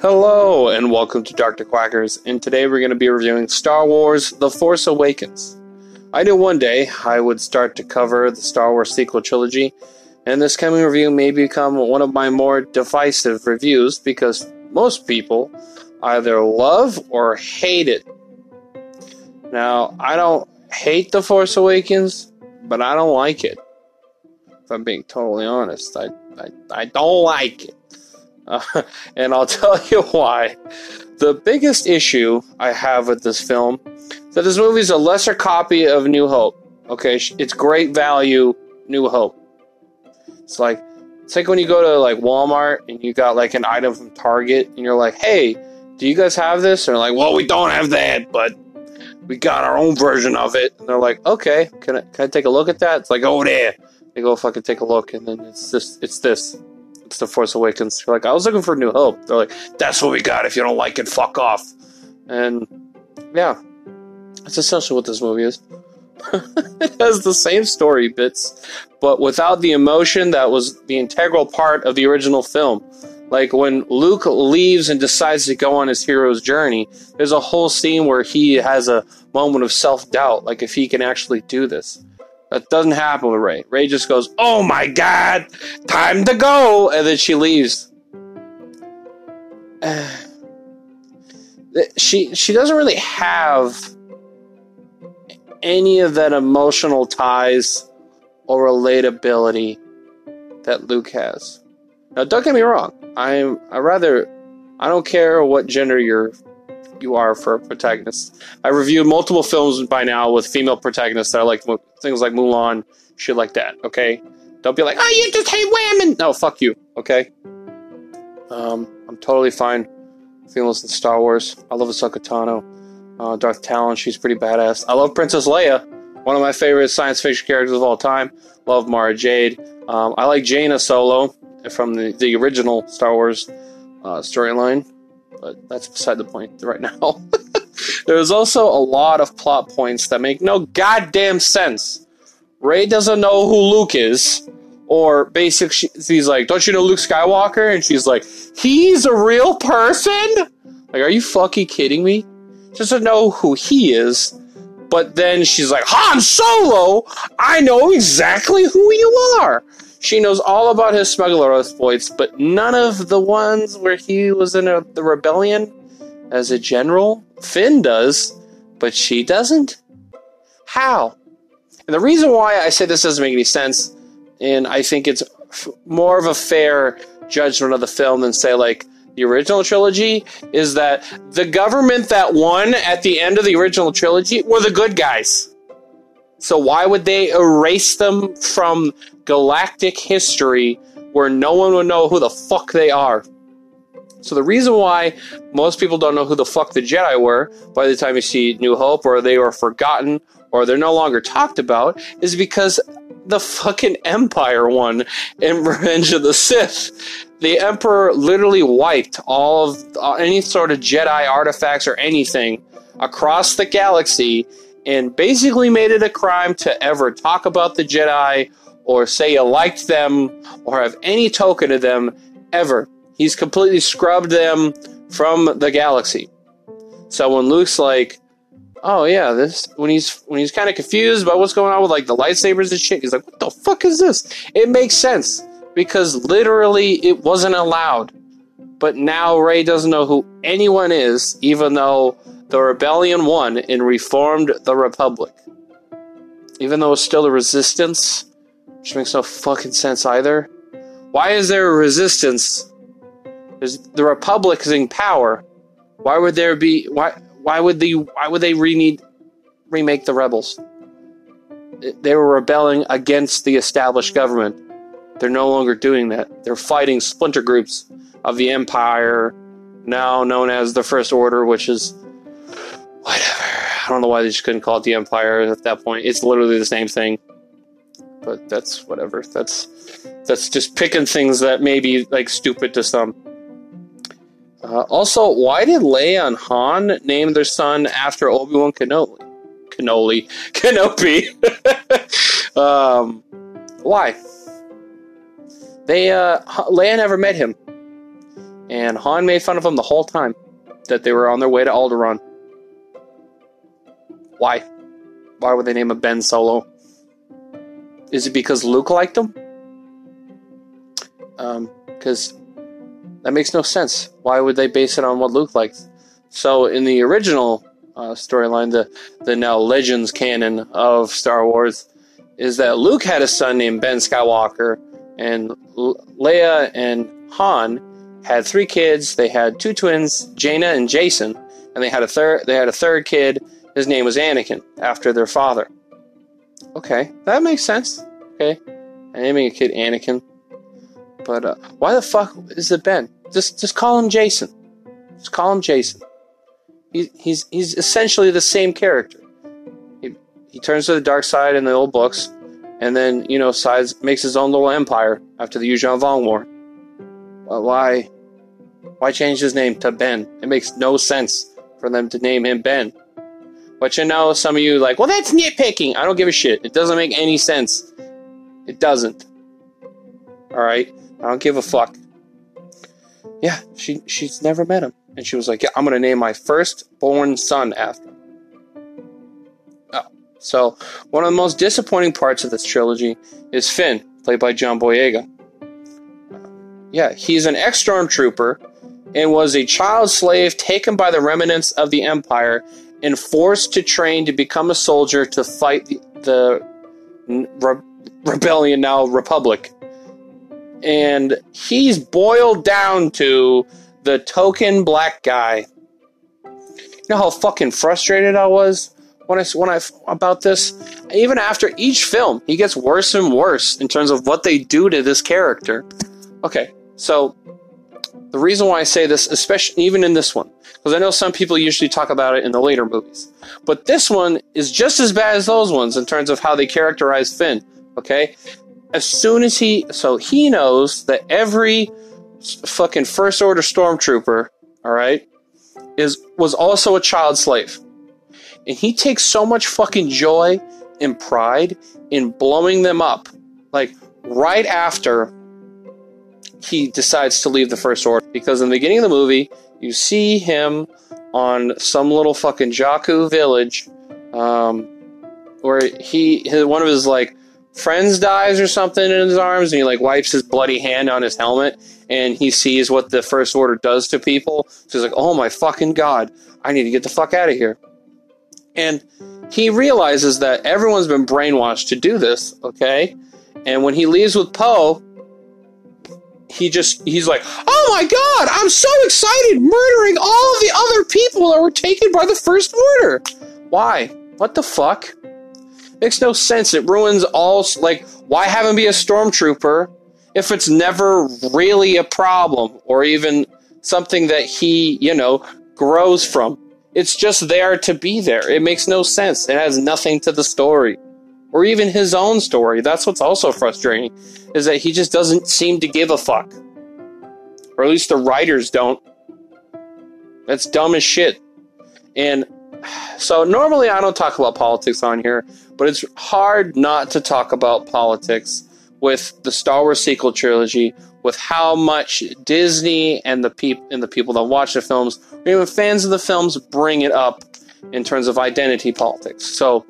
Hello, and welcome to Dr. Quackers, and today we're going to be reviewing Star Wars The Force Awakens. I knew one day I would start to cover the Star Wars sequel trilogy, and this coming review may become one of my more divisive reviews because most people either love or hate it. Now, I don't hate The Force Awakens, but I don't like it. If I'm being totally honest, I, I, I don't like it. Uh, and I'll tell you why. The biggest issue I have with this film that this movie is a lesser copy of New Hope. Okay, it's great value, New Hope. It's like it's like when you go to like Walmart and you got like an item from Target and you're like, "Hey, do you guys have this?" And they're like, "Well, we don't have that, but we got our own version of it." And they're like, "Okay, can I can I take a look at that?" It's like, "Oh, there." They go fucking take a look, and then it's this it's this it's the Force Awakens. You're like, I was looking for New Hope. They're like, that's what we got. If you don't like it, fuck off. And yeah, that's essentially what this movie is. it has the same story bits, but without the emotion that was the integral part of the original film. Like when Luke leaves and decides to go on his hero's journey, there's a whole scene where he has a moment of self doubt, like if he can actually do this. That doesn't happen with Rey. Rey just goes, "Oh my god, time to go," and then she leaves. she she doesn't really have any of that emotional ties or relatability that Luke has. Now, don't get me wrong. I'm I rather I don't care what gender you're you are for a protagonist. I reviewed multiple films by now with female protagonists that I like things like Mulan, shit like that. Okay, don't be like, oh, you just hate women. No, fuck you. Okay. Um, I'm totally fine. Females in Star Wars. I love Ahsoka Tano. Uh, Darth Talon, she's pretty badass. I love Princess Leia, one of my favorite science fiction characters of all time. Love Mara Jade. Um, I like Jaina Solo from the, the original Star Wars uh, storyline but that's beside the point right now. There's also a lot of plot points that make no goddamn sense. Rey doesn't know who Luke is, or basically he's like, "Don't you know Luke Skywalker?" And she's like, "He's a real person." Like, are you fucking kidding me? She doesn't know who he is, but then she's like, "Han Solo, I know exactly who you are." She knows all about his smuggler exploits, but none of the ones where he was in a, the rebellion as a general. Finn does, but she doesn't. How? And the reason why I say this doesn't make any sense, and I think it's f- more of a fair judgment of the film than say like the original trilogy, is that the government that won at the end of the original trilogy were the good guys. So why would they erase them from galactic history where no one would know who the fuck they are? So the reason why most people don't know who the fuck the Jedi were by the time you see New Hope or they were forgotten or they're no longer talked about is because the fucking Empire won in Revenge of the Sith. The Emperor literally wiped all of uh, any sort of Jedi artifacts or anything across the galaxy and basically made it a crime to ever talk about the Jedi or say you liked them or have any token of them ever. He's completely scrubbed them from the galaxy. So when Luke's like, "Oh yeah, this," when he's when he's kind of confused about what's going on with like the lightsabers and shit, he's like, "What the fuck is this?" It makes sense because literally it wasn't allowed. But now Rey doesn't know who anyone is, even though the rebellion won and reformed the Republic. Even though it's still a resistance, which makes no fucking sense either. Why is there a resistance? There's, the Republic is in power. Why would there be why why would the why would they re- remake the rebels? They were rebelling against the established government. They're no longer doing that. They're fighting splinter groups of the Empire, now known as the First Order, which is whatever. I don't know why they just couldn't call it the Empire at that point. It's literally the same thing. But that's whatever. That's that's just picking things that may be like stupid to some. Uh, also, why did Leia and Han name their son after Obi Wan Kenobi? Kenobi, Kenobi. um, why? they uh, Leia never met him, and Han made fun of him the whole time that they were on their way to Alderaan. Why? Why would they name him Ben Solo? Is it because Luke liked him? Because um, that makes no sense. Why would they base it on what Luke liked? So in the original uh, storyline, the the now Legends canon of Star Wars, is that Luke had a son named Ben Skywalker, and Leia and Han had three kids. They had two twins, Jaina and Jacen, and they had a third. They had a third kid. His name was Anakin, after their father. Okay, that makes sense. Okay, naming a kid Anakin. But uh, why the fuck is it Ben? Just just call him Jacen. Just call him Jacen. He, he's he's essentially the same character. He he turns to the dark side in the old books, and then you know sides makes his own little empire after the Yuuzhan Vong War. Why why change his name to Ben? It makes no sense for them to name him Ben. But you know, some of you like, well, that's nitpicking. I don't give a shit. It doesn't make any sense. It doesn't. All right, I don't give a fuck. Yeah, she she's never met him, and she was like, yeah, I'm gonna name my firstborn son after. Him. Oh, so one of the most disappointing parts of this trilogy is Finn, played by John Boyega. Yeah, he's an ex stormtrooper and was a child slave taken by the remnants of the Empire and forced to train to become a soldier to fight the, re- rebellion, now Republic. And he's boiled down to the token black guy. You know how fucking frustrated I was when I when I about this. Even after each film, he gets worse and worse in terms of what they do to this character. Okay, so the reason why I say this, especially even in this one, because I know some people usually talk about it in the later movies, but this one is just as bad as those ones in terms of how they characterize Finn. Okay, as soon as he, so he knows that every fucking first order stormtrooper, all right, is was also a child slave, and he takes so much fucking joy and pride in blowing them up, like right after he decides to leave the First Order because in the beginning of the movie, you see him on some little fucking Jakku village, um, where he his, one of his like friends dies or something in his arms, and he like wipes his bloody hand on his helmet, and he sees what the First Order does to people. So he's like, "Oh my fucking god, I need to get the fuck out of here." And he realizes that everyone's been brainwashed to do this. Okay, and when he leaves with Poe he just he's like, "Oh my god, I'm so excited murdering all of the other people that were taken by the first order." Why? What the fuck? Makes no sense. It ruins all like why have him be a stormtrooper if it's never really a problem or even something that he, you know, grows from. It's just there to be there. It makes no sense. It has nothing to the story or even his own story. That's what's also frustrating is that he just doesn't seem to give a fuck. Or at least the writers don't. That's dumb as shit. And so normally I don't talk about politics on here, but it's hard not to talk about politics with the Star Wars sequel trilogy, with how much Disney and the people and the people that watch the films, or even fans of the films, bring it up in terms of identity politics. So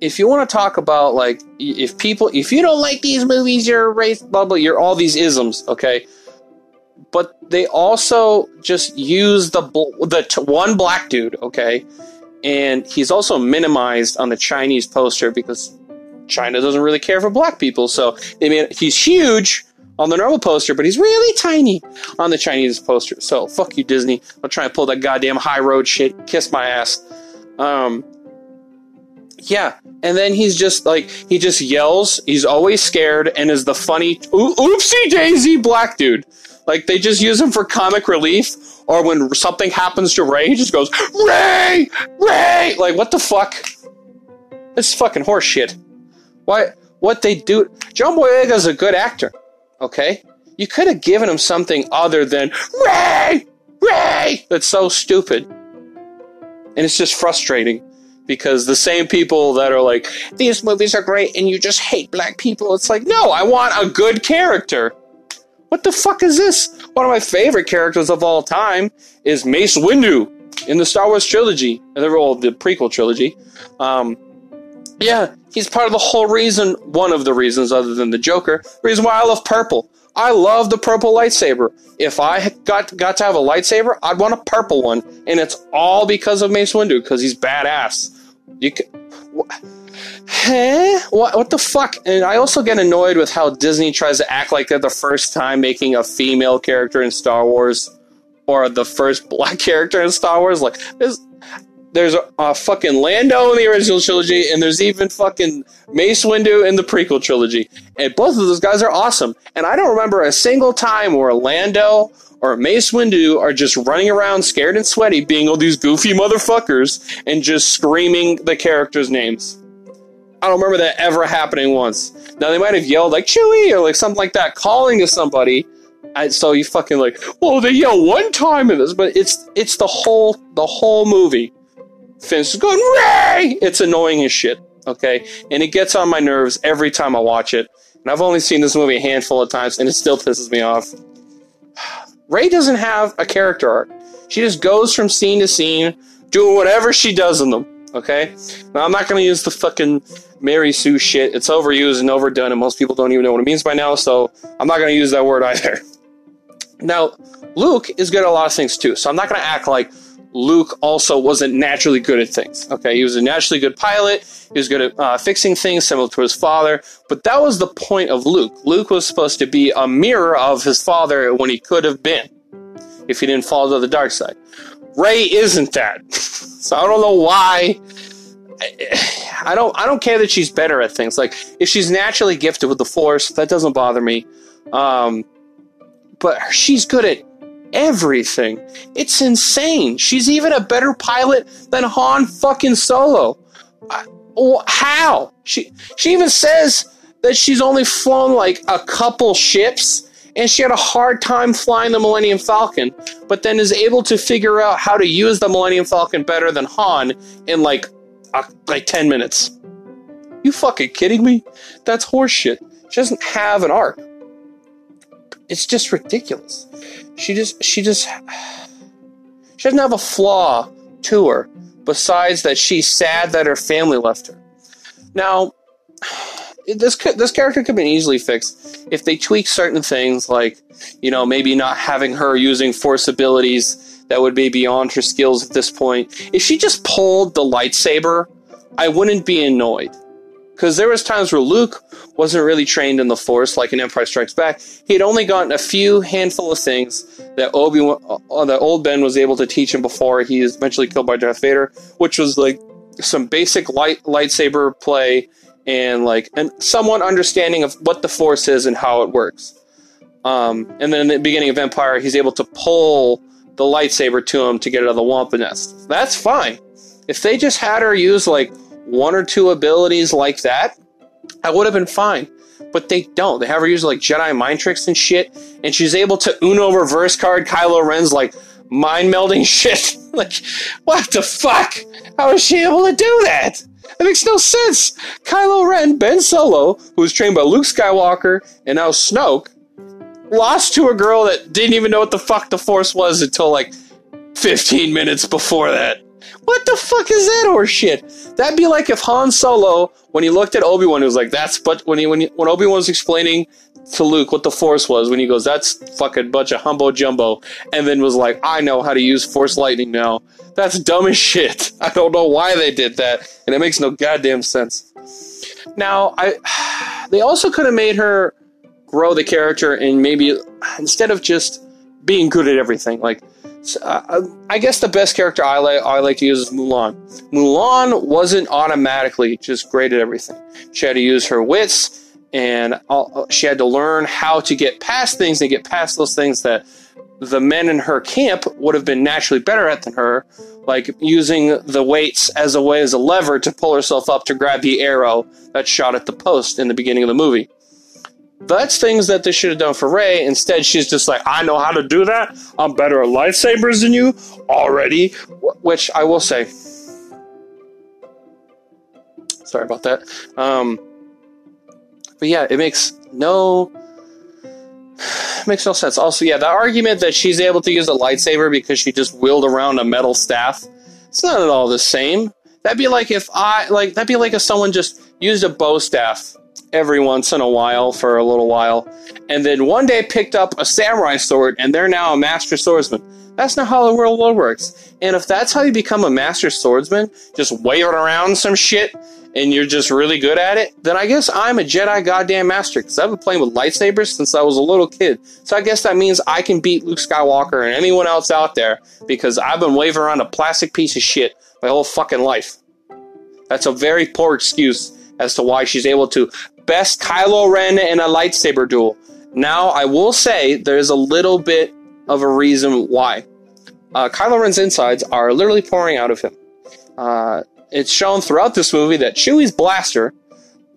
if you want to talk about like if people if you don't like these movies you're a race blah blah you're all these isms okay? But they also just use the the t- one black dude okay? And he's also minimized on the chinese poster because china doesn't really care for black people. So i mean he's huge on the normal poster but he's really tiny on the chinese poster. So fuck you disney. I'll try and pull that goddamn high road shit. Kiss my ass. Um yeah, and then he's just like he just yells. He's always scared and is the funny oopsie daisy black dude. Like they just use him for comic relief, or when something happens to Rey, he just goes Rey! Rey! Like what the fuck? This is fucking horseshit. Why? What they do? John Boyega's a good actor. Okay, you could have given him something other than Rey! Rey! That's so stupid, and it's just frustrating because the same people that are like these movies are great and you just hate black people it's like no i want a good character what the fuck is this one of my favorite characters of all time is mace windu in the star wars trilogy well the prequel trilogy um, yeah he's part of the whole reason one of the reasons other than the joker reason why i love purple I love the purple lightsaber. If I got got to have a lightsaber, I'd want a purple one, and it's all because of Mace Windu because he's badass. You can, huh? What what the fuck? And I also get annoyed with how Disney tries to act like they're the first time making a female character in Star Wars, or the first black character in Star Wars. Like there's there's a, a fucking Lando in the original trilogy, and there's even fucking Mace Windu in the prequel trilogy, and both of those guys are awesome. And I don't remember a single time where Lando or Mace Windu are just running around scared and sweaty, being all these goofy motherfuckers, and just screaming the characters' names. I don't remember that ever happening once. Now they might have yelled like Chewie or like something like that, calling to somebody. And so you fucking like, well, they yell one time in this, but it's it's the whole the whole movie. Finn's going Rey. It's annoying as shit. Okay, and it gets on my nerves every time I watch it. And I've only seen this movie a handful of times, and it still pisses me off. Rey doesn't have a character arc. She just goes from scene to scene, doing whatever she does in them. Okay? Now, I'm not going to use the fucking Mary Sue shit. It's overused and overdone, and most people don't even know what it means by now, so I'm not going to use that word either. Now, Luke is good at a lot of things too, so I'm not going to act like Luke also wasn't naturally good at things. Okay, he was a naturally good pilot. He was good at uh, fixing things, similar to his father. But that was the point of Luke. Luke was supposed to be a mirror of his father when he could have been, if he didn't fall to the dark side. Rey isn't that. so I don't know why. I don't. I don't care that she's better at things. Like if she's naturally gifted with the Force, that doesn't bother me. Um, but she's good at everything. It's insane. She's even a better pilot than Han fucking Solo. how? She she even says that she's only flown like a couple ships and she had a hard time flying the Millennium Falcon, but then is able to figure out how to use the Millennium Falcon better than Han in like uh, like 10 minutes. You fucking kidding me? That's horseshit. She doesn't have an arc. It's just ridiculous. She just she just she doesn't have a flaw to her besides that she's sad that her family left her. Now, this could, this character could be easily fixed if they tweak certain things, like you know maybe not having her using force abilities that would be beyond her skills at this point. If she just pulled the lightsaber, I wouldn't be annoyed because there was times where Luke wasn't really trained in the Force, like in Empire Strikes Back. He had only gotten a few handful of things that Obi uh, that old Ben was able to teach him before he is eventually killed by Darth Vader, which was like some basic light lightsaber play and like and somewhat understanding of what the Force is and how it works. Um, and then in the beginning of Empire, he's able to pull the lightsaber to him to get out of the Wampa nest. That's fine. If they just had her use like one or two abilities like that, I would have been fine. But they don't. They have her use like Jedi mind tricks and shit, and she's able to Uno reverse card Kylo Ren's like mind melding shit. like, what the fuck? How is she able to do that? It makes no sense. Kylo Ren, Ben Solo, who was trained by Luke Skywalker and now Snoke, lost to a girl that didn't even know what the fuck the Force was until like 15 minutes before that. What the fuck is that horse shit? That'd be like if Han Solo, when he looked at Obi Wan, he was like, "That's but when he when he, when Obi Wan was explaining to Luke what the Force was, when he goes, "That's fucking bunch of humbo jumbo," and then was like, "I know how to use Force lightning now." That's dumb as shit. I don't know why they did that, and it makes no goddamn sense. Now, I they also could have made her grow the character and maybe instead of just being good at everything, like uh, I guess the best character I like I like to use is Mulan. Mulan wasn't automatically just great at everything. She had to use her wits, and all, she had to learn how to get past things and get past those things that the men in her camp would have been naturally better at than her, like using the weights as a way as a lever to pull herself up to grab the arrow that shot at the post in the beginning of the movie. That's things that they should have done for Rey. Instead, she's just like, I know how to do that. I'm better at lightsabers than you already. Which I will say, Sorry about that. Um, but yeah, it makes no makes no sense. Also, yeah, the argument that she's able to use a lightsaber because she just wheeled around a metal staff, it's not at all the same. That'd be like if I like that'd be like if someone just used a bow staff every once in a while for a little while, and then one day picked up a samurai sword and they're now a master swordsman. That's not how the real world works. And if that's how you become a master swordsman, just waving around some shit and you're just really good at it, then I guess I'm a Jedi goddamn master because I've been playing with lightsabers since I was a little kid. So I guess that means I can beat Luke Skywalker and anyone else out there because I've been waving around a plastic piece of shit my whole fucking life. That's a very poor excuse as to why she's able to best Kylo Ren in a lightsaber duel. Now, I will say there's a little bit of a reason why. Uh, Kylo Ren's insides are literally pouring out of him. Uh, it's shown throughout this movie that Chewie's blaster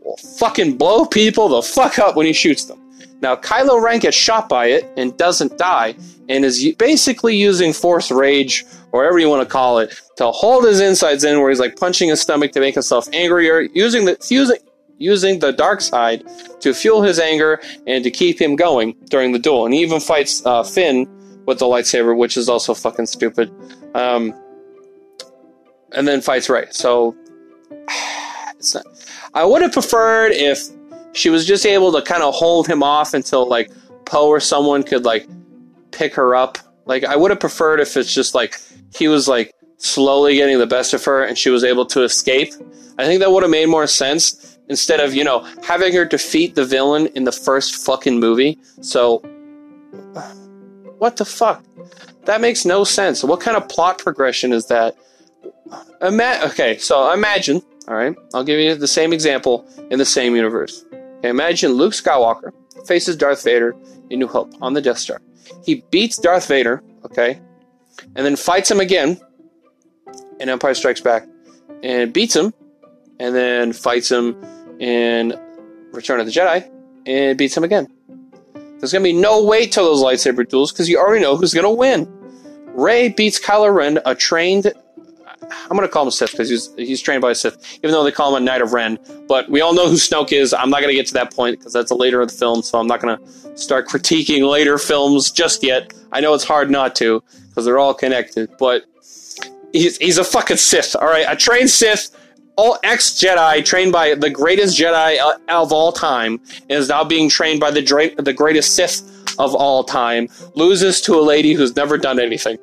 will fucking blow people the fuck up when he shoots them. Now, Kylo Ren gets shot by it and doesn't die, and is basically using Force Rage, or whatever you want to call it, to hold his insides in, where he's like punching his stomach to make himself angrier, using the using using the dark side to fuel his anger and to keep him going during the duel. And he even fights uh, Finn with the lightsaber, which is also fucking stupid. Um, and then fights Rey. So it's not. I would have preferred if she was just able to kind of hold him off until like Poe or someone could like pick her up. Like I would have preferred if it's just like he was like slowly getting the best of her and she was able to escape. I think that would have made more sense instead of, you know, having her defeat the villain in the first fucking movie. So what the fuck? That makes no sense. What kind of plot progression is that? Ima- okay, so imagine, all right, I'll give you the same example in the same universe. Okay, imagine Luke Skywalker faces Darth Vader in New Hope on the Death Star. He beats Darth Vader, okay, and then fights him again in Empire Strikes Back and beats him, and then fights him in Return of the Jedi and beats him again. There's gonna be no wait till those lightsaber duels because you already know who's gonna win. Rey beats Kylo Ren, a trained I'm gonna call him Sith because he's he's trained by a Sith, even though they call him a Knight of Ren. But we all know who Snoke is. I'm not gonna get to that point because that's a later of the film, so I'm not gonna start critiquing later films just yet. I know it's hard not to because they're all connected, but he's he's a fucking Sith. All right, a trained Sith. All ex Jedi trained by the greatest Jedi uh, of all time is now being trained by the dra- the greatest Sith of all time. Loses to a lady who's never done anything.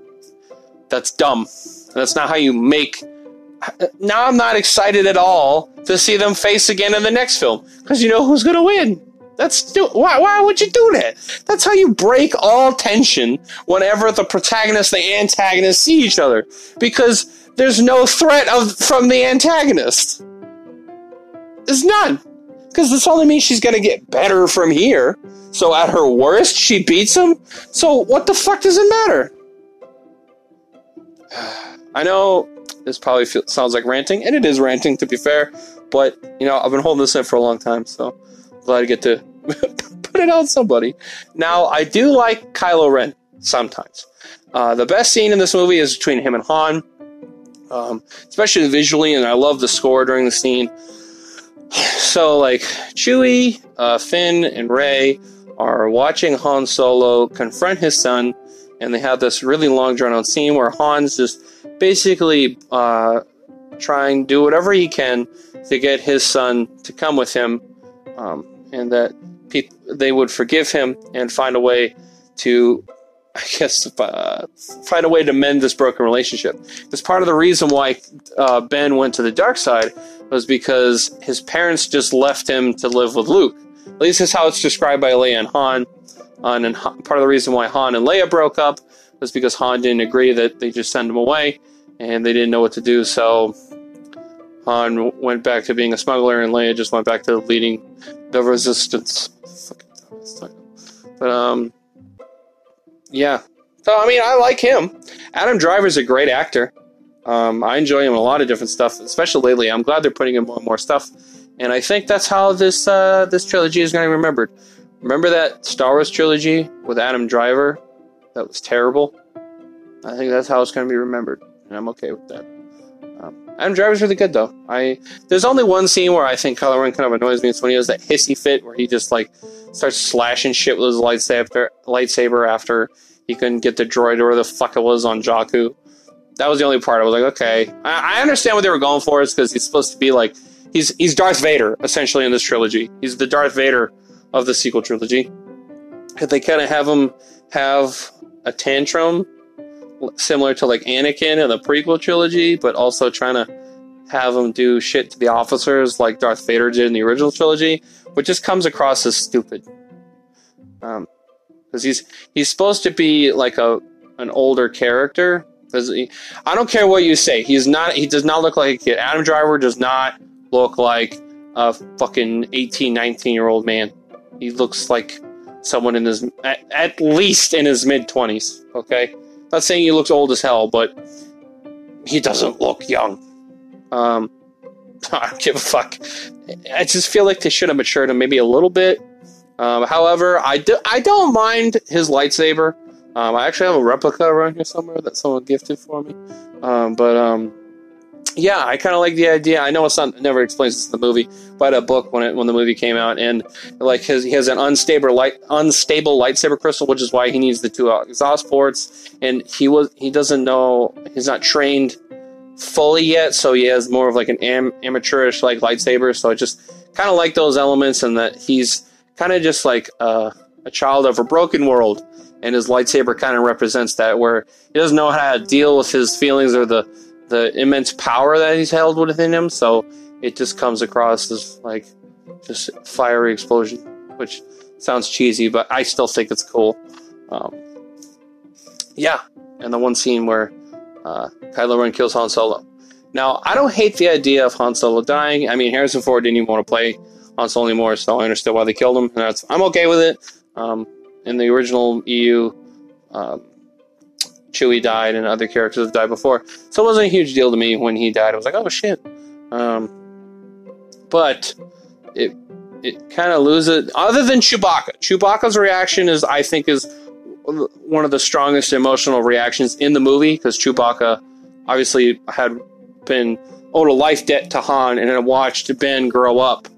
That's dumb. That's not how you make. Now I'm not excited at all to see them face again in the next film because you know who's gonna win. That's why. Why would you do that? That's how you break all tension whenever the protagonist and the antagonist see each other because there's no threat of from the antagonist. There's none because this only means she's gonna get better from here. So at her worst, she beats him. So what the fuck does it matter? I know this probably feel, sounds like ranting, and it is ranting to be fair, but you know I've been holding this in for a long time, so glad to get to put it on somebody. Now I do like Kylo Ren sometimes. Uh, the best scene in this movie is between him and Han, um, especially visually, and I love the score during the scene. So like Chewie, uh, Finn, and Rey are watching Han Solo confront his son, and they have this really long drawn out scene where Han's just basically uh, trying to do whatever he can to get his son to come with him, um, and that they would forgive him and find a way to, I guess, uh, find a way to mend this broken relationship. Because part of the reason why uh, Ben went to the dark side was because his parents just left him to live with Luke. At least that's how it's described by Leia and Han. And part of the reason why Han and Leia broke up was because Han didn't agree that they just send him away and they didn't know what to do. So Han went back to being a smuggler, and Leia just went back to leading the resistance. But um, yeah. So I mean, I like him. Adam Driver's a great actor. Um, I enjoy him in a lot of different stuff, especially lately. I'm glad they're putting him on more stuff, and I think that's how this uh, this trilogy is going to be remembered. Remember that Star Wars trilogy with Adam Driver? That was terrible. I think that's how it's going to be remembered and I'm okay with that. Adam Driver's really good though. I there's only one scene where I think Kylo Ren kind of annoys me. It's when he does that hissy fit where he just like starts slashing shit with his lightsaber lightsaber after he couldn't get the droid or the fuck it was on Jakku. That was the only part I was like, okay, I, I understand what they were going for. Is because he's supposed to be like he's he's Darth Vader essentially in this trilogy. He's the Darth Vader of the sequel trilogy. And they kind of have him have a tantrum similar to like Anakin in the prequel trilogy, but also trying to have him do shit to the officers like Darth Vader did in the original trilogy, which just comes across as stupid. Um, because he's he's supposed to be like a an older character. He, I don't care what you say. He's not. He does not look like a kid. Adam Driver does not look like a fucking 18, 19 year old man. He looks like someone in his at, at least in his mid twenties. Okay, not saying he looks old as hell, but he doesn't look young. Um, I don't give a fuck. I just feel like they should have matured him maybe a little bit. Um, however, I do I don't mind his lightsaber. Um, I actually have a replica around here somewhere that someone gifted for me. Um, but um, yeah, I kind of like the idea. I know it's not never explains this in the movie, but a book when it when the movie came out, and like his he has an unstable light unstable lightsaber crystal, which is why he needs the two exhaust ports, and he was he doesn't know he's not trained fully yet, so he has more of like an am, amateurish like lightsaber. So I just kind of like those elements, and that he's kind of just like a child of a broken world, and his lightsaber kind of represents that, where he doesn't know how to deal with his feelings or the the immense power that he's held within him. So it just comes across as like just fiery explosion, which sounds cheesy, but I still think it's cool. Um, yeah, and the one scene where uh, Kylo Ren kills Han Solo. Now, I don't hate the idea of Han Solo dying. I mean, Harrison Ford didn't even want to play Han Solo anymore, so I understand why they killed him. And I'm okay with it. Um, in the original EU, um, Chewie died and other characters have died before. So it wasn't a huge deal to me when he died. I was like, oh shit. Um, but it it kind of loses. Other than Chewbacca, Chewbacca's reaction is, I think, is one of the strongest emotional reactions in the movie because Chewbacca obviously had been owed a life debt to Han and had watched Ben grow up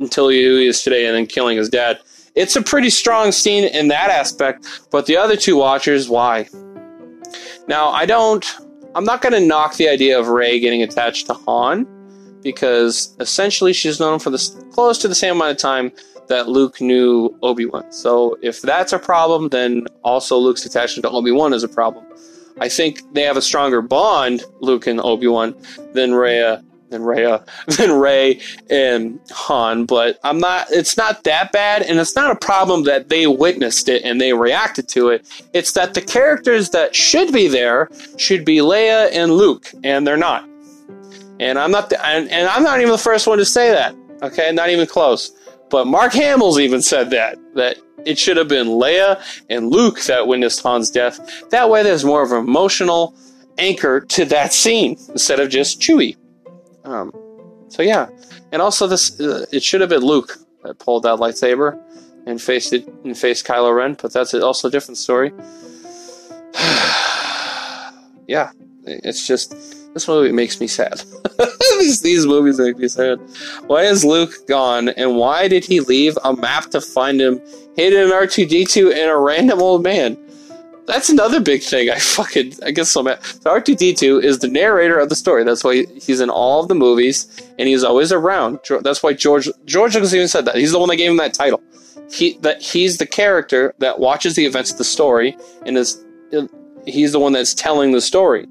until he is today and then killing his dad. It's a pretty strong scene in that aspect, but the other two watchers, why? Now, I don't. I'm not going to knock the idea of Rey getting attached to Han because essentially she's known for this close to the same amount of time that Luke knew Obi Wan. So if that's a problem, then also Luke's attachment to Obi Wan is a problem. I think they have a stronger bond, Luke and Obi Wan, than Raya than Raya than Rey and Han, but I'm not it's not that bad and it's not a problem that they witnessed it and they reacted to it. It's that the characters that should be there should be Leia and Luke and they're not. And I'm not the, and, and I'm not even the first one to say that. Okay, not even close. But Mark Hamill's even said that that it should have been Leia and Luke that witnessed Han's death. That way there's more of an emotional anchor to that scene instead of just Chewie. Um, so yeah, and also this uh, it should have been Luke that pulled that lightsaber and faced it and faced Kylo Ren, but that's also a different story. yeah, it's just this movie makes me sad. these, these movies make me sad. Why is Luke gone, and why did he leave a map to find him hidden in R2D2 and a random old man? That's another big thing. I fucking I guess so mad. So R2D2 is the narrator of the story. That's why he's in all of the movies and he's always around. That's why George George Lucas even said that. He's the one that gave him that title. He that he's the character that watches the events of the story and is he's the one that's telling the story.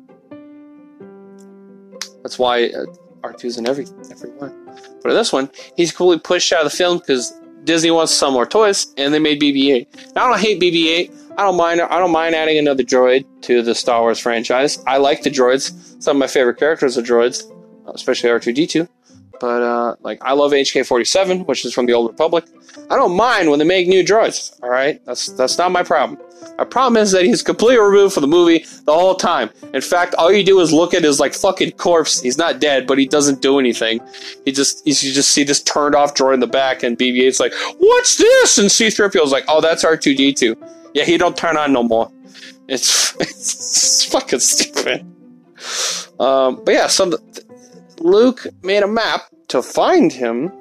That's why uh, R2's in every every one. But in this one, he's completely pushed out of the film because Disney wants to sell more toys, and they made BB-8. Now I don't hate BB-8. I don't mind. I don't mind adding another droid to the Star Wars franchise. I like the droids. Some of my favorite characters are droids, especially R2D2. But uh, like, I love HK47, which is from the Old Republic. I don't mind when they make new droids. All right, that's that's not my problem. My problem is that he's completely removed from the movie the whole time. In fact, all you do is look at his like fucking corpse. He's not dead, but he doesn't do anything. He just you just see this turned off droid in the back, and BB-8's like, "What's this?" And C-3PO's like, "Oh, that's R2D2." Yeah, he don't turn on no more. It's it's, it's fucking stupid. Um, but yeah, some Luke made a map to find him.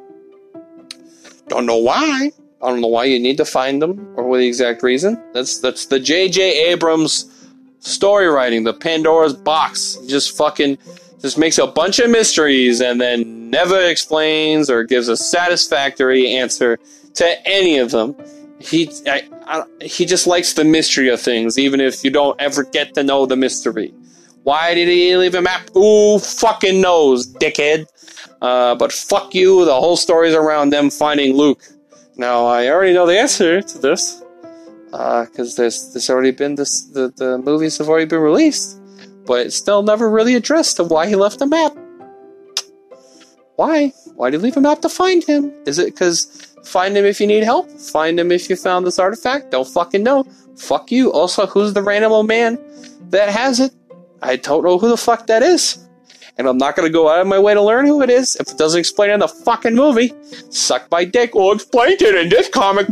Don't know why. I don't know why you need to find them or what the exact reason. That's that's the J.J. Abrams story writing, the Pandora's box. Just fucking just makes a bunch of mysteries and then never explains or gives a satisfactory answer to any of them. He I, I, he just likes the mystery of things, even if you don't ever get to know the mystery. Why did he leave a map? Who fucking knows, dickhead? Uh, but fuck you, the whole story's around them finding Luke. Now, I already know the answer to this, because uh, there's, there's already been this, the, the movies have already been released, but it's still never really addressed of why he left the map. Why? Why did he leave a map to find him? Is it because find him if you need help? Find him if you found this artifact? Don't fucking know. Fuck you. Also, who's the random old man that has it? I don't know who the fuck that is. And I'm not going to go out of my way to learn who it is if it doesn't explain in the fucking movie. Suck my dick. Well, explained it in this comic.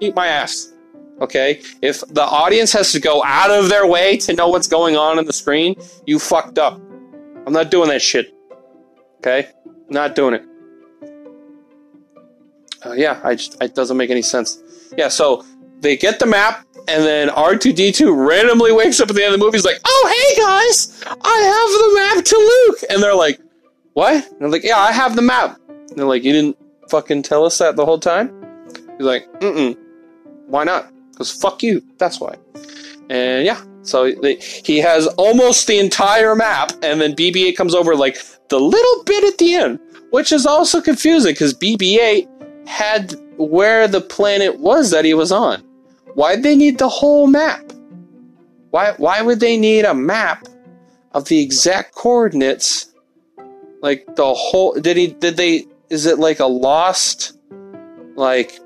Eat my ass. Okay? If the audience has to go out of their way to know what's going on in the screen, you fucked up. I'm not doing that shit. Okay? Not doing it. Uh, yeah, I just, it doesn't make any sense. Yeah, so they get the map, and then R2D2 randomly wakes up at the end of the movie. He's like, "Oh, hey guys, I have the map to Luke," and they're like, "What?" And they're like, "Yeah, I have the map." And they're like, "You didn't fucking tell us that the whole time?" He's like, "Mm-mm. Why not? Because fuck you. That's why." And yeah, so he has almost the entire map, and then BB-8 comes over like the little bit at the end, which is also confusing because BB-8 had where the planet was that he was on. Why'd they need the whole map? Why why would they need a map of the exact coordinates? Like the whole did he did they is it like a lost like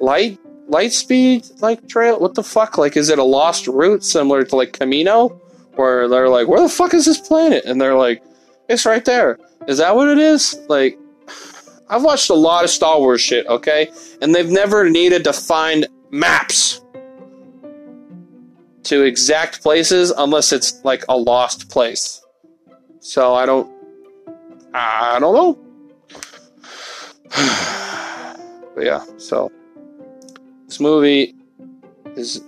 light light speed like trail? What the fuck? Like is it a lost route similar to like Kamino? Where they're like, where the fuck is this planet? And they're like, it's right there. Is that what it is? Like I've watched a lot of Star Wars shit, okay? And they've never needed to find maps to exact places unless it's like a lost place. So I don't I don't know. but yeah, so this movie is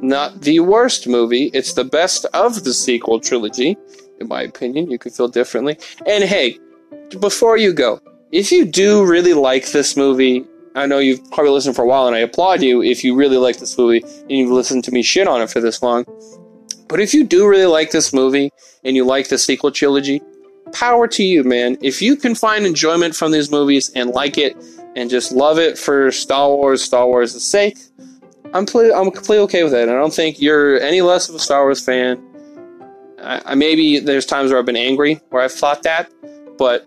not the worst movie. It's the best of the sequel trilogy, in my opinion. You could feel differently. And hey, before you go, if you do really like this movie, I know you've probably listened for a while, and I applaud you if you really like this movie and you've listened to me shit on it for this long. But if you do really like this movie and you like the sequel trilogy, power to you, man. If you can find enjoyment from these movies and like it and just love it for Star Wars, Star Wars' sake, I'm pl- I'm completely okay with that. I don't think you're any less of a Star Wars fan. I, I maybe there's times where I've been angry where I've thought that, but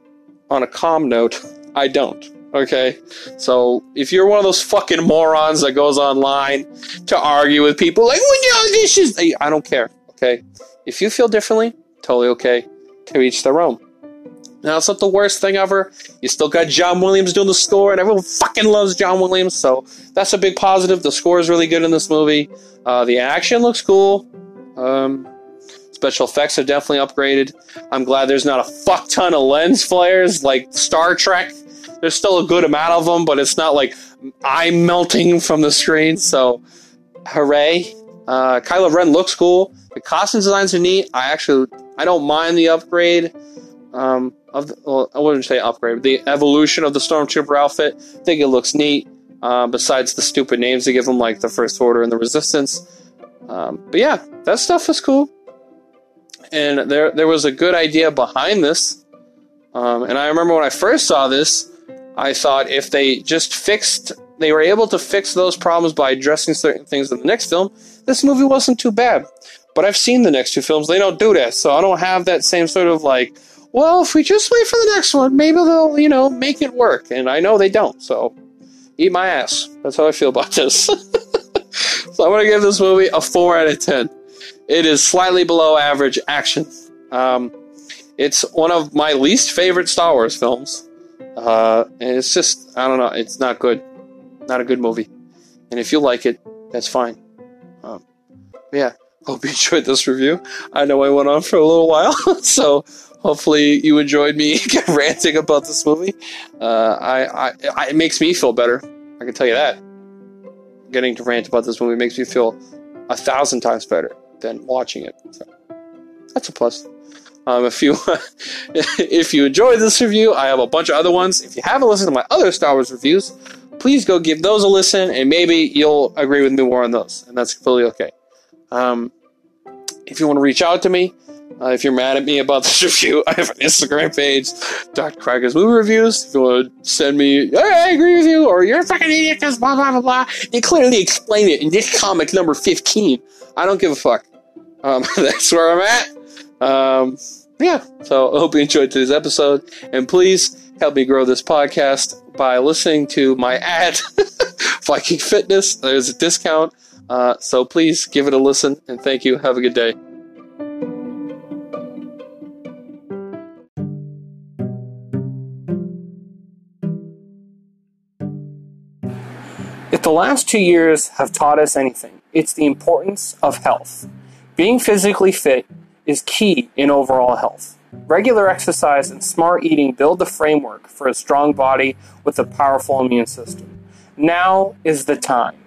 on a calm note, I don't. Okay? So if you're one of those fucking morons that goes online to argue with people like, well, no, this is. I don't care. Okay? If you feel differently, totally okay. To each their own. Now, it's not the worst thing ever. You still got John Williams doing the score, and everyone fucking loves John Williams, so that's a big positive. The score is really good in this movie. Uh, the action looks cool. Um, special effects are definitely upgraded. I'm glad there's not a fuck ton of lens flares like Star Trek there's still a good amount of them, but it's not like I'm melting from the screen. So, hooray! Uh, Kylo Ren looks cool. The costume designs are neat. I actually I don't mind the upgrade. Um, of the, well, I wouldn't say upgrade, the evolution of the stormtrooper outfit. I think it looks neat. Uh, besides the stupid names they give them, like the First Order and the Resistance. Um, but yeah, that stuff is cool. And there there was a good idea behind this. Um, and I remember when I first saw this, I thought if they just fixed, they were able to fix those problems by addressing certain things in the next film, this movie wasn't too bad. But I've seen the next two films, they don't do that, so I don't have that same sort of like, well, if we just wait for the next one, maybe they'll, you know, make it work. And I know they don't, so eat my ass. That's how I feel about this. so I'm going to give this movie a 4 out of 10. It is slightly below average action. Um, it's one of my least favorite Star Wars films. Uh, and it's just, I don't know, it's not good. Not a good movie. And if you like it, that's fine. Um, yeah. hope you enjoyed this review. I know I went on for a little while, so hopefully you enjoyed me ranting about this movie. Uh, I, I, I, it makes me feel better. I can tell you that. Getting to rant about this movie makes me feel a thousand times better than watching it. So that's a plus. Um, if you if you enjoyed this review, I have a bunch of other ones. If you haven't listened to my other Star Wars reviews, please go give those a listen, and maybe you'll agree with me more on those, and that's completely okay. Um, if you want to reach out to me, uh, if you're mad at me about this review, I have an Instagram page, Dr. Cracker's Movie Reviews. If you want to send me, hey, I agree with you, or you're a fucking idiot, because blah, blah, blah, blah. You clearly explain it in this comic number 15. I don't give a fuck. Um, that's where I'm at. Um, yeah, so I hope you enjoyed today's episode, and please help me grow this podcast by listening to my ad, Viking Fitness. There's a discount, uh, so please give it a listen, and thank you. Have a good day. If the last two years have taught us anything, it's the importance of health. Being physically fit is key in overall health. Regular exercise and smart eating build the framework for a strong body with a powerful immune system. Now is the time.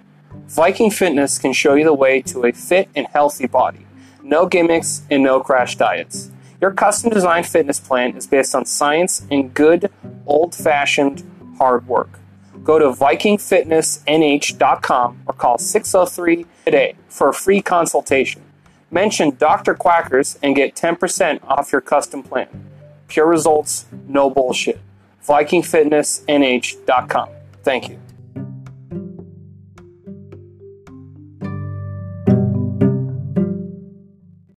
Viking Fitness can show you the way to a fit and healthy body. No gimmicks and no crash diets. Your custom designed fitness plan is based on science and good, old fashioned hard work. Go to VikingFitnessNH.com or call 603 today for a free consultation. Mention Dr. Quackers and get 10% off your custom plan. Pure results, no bullshit. VikingFitnessNH.com. Thank you.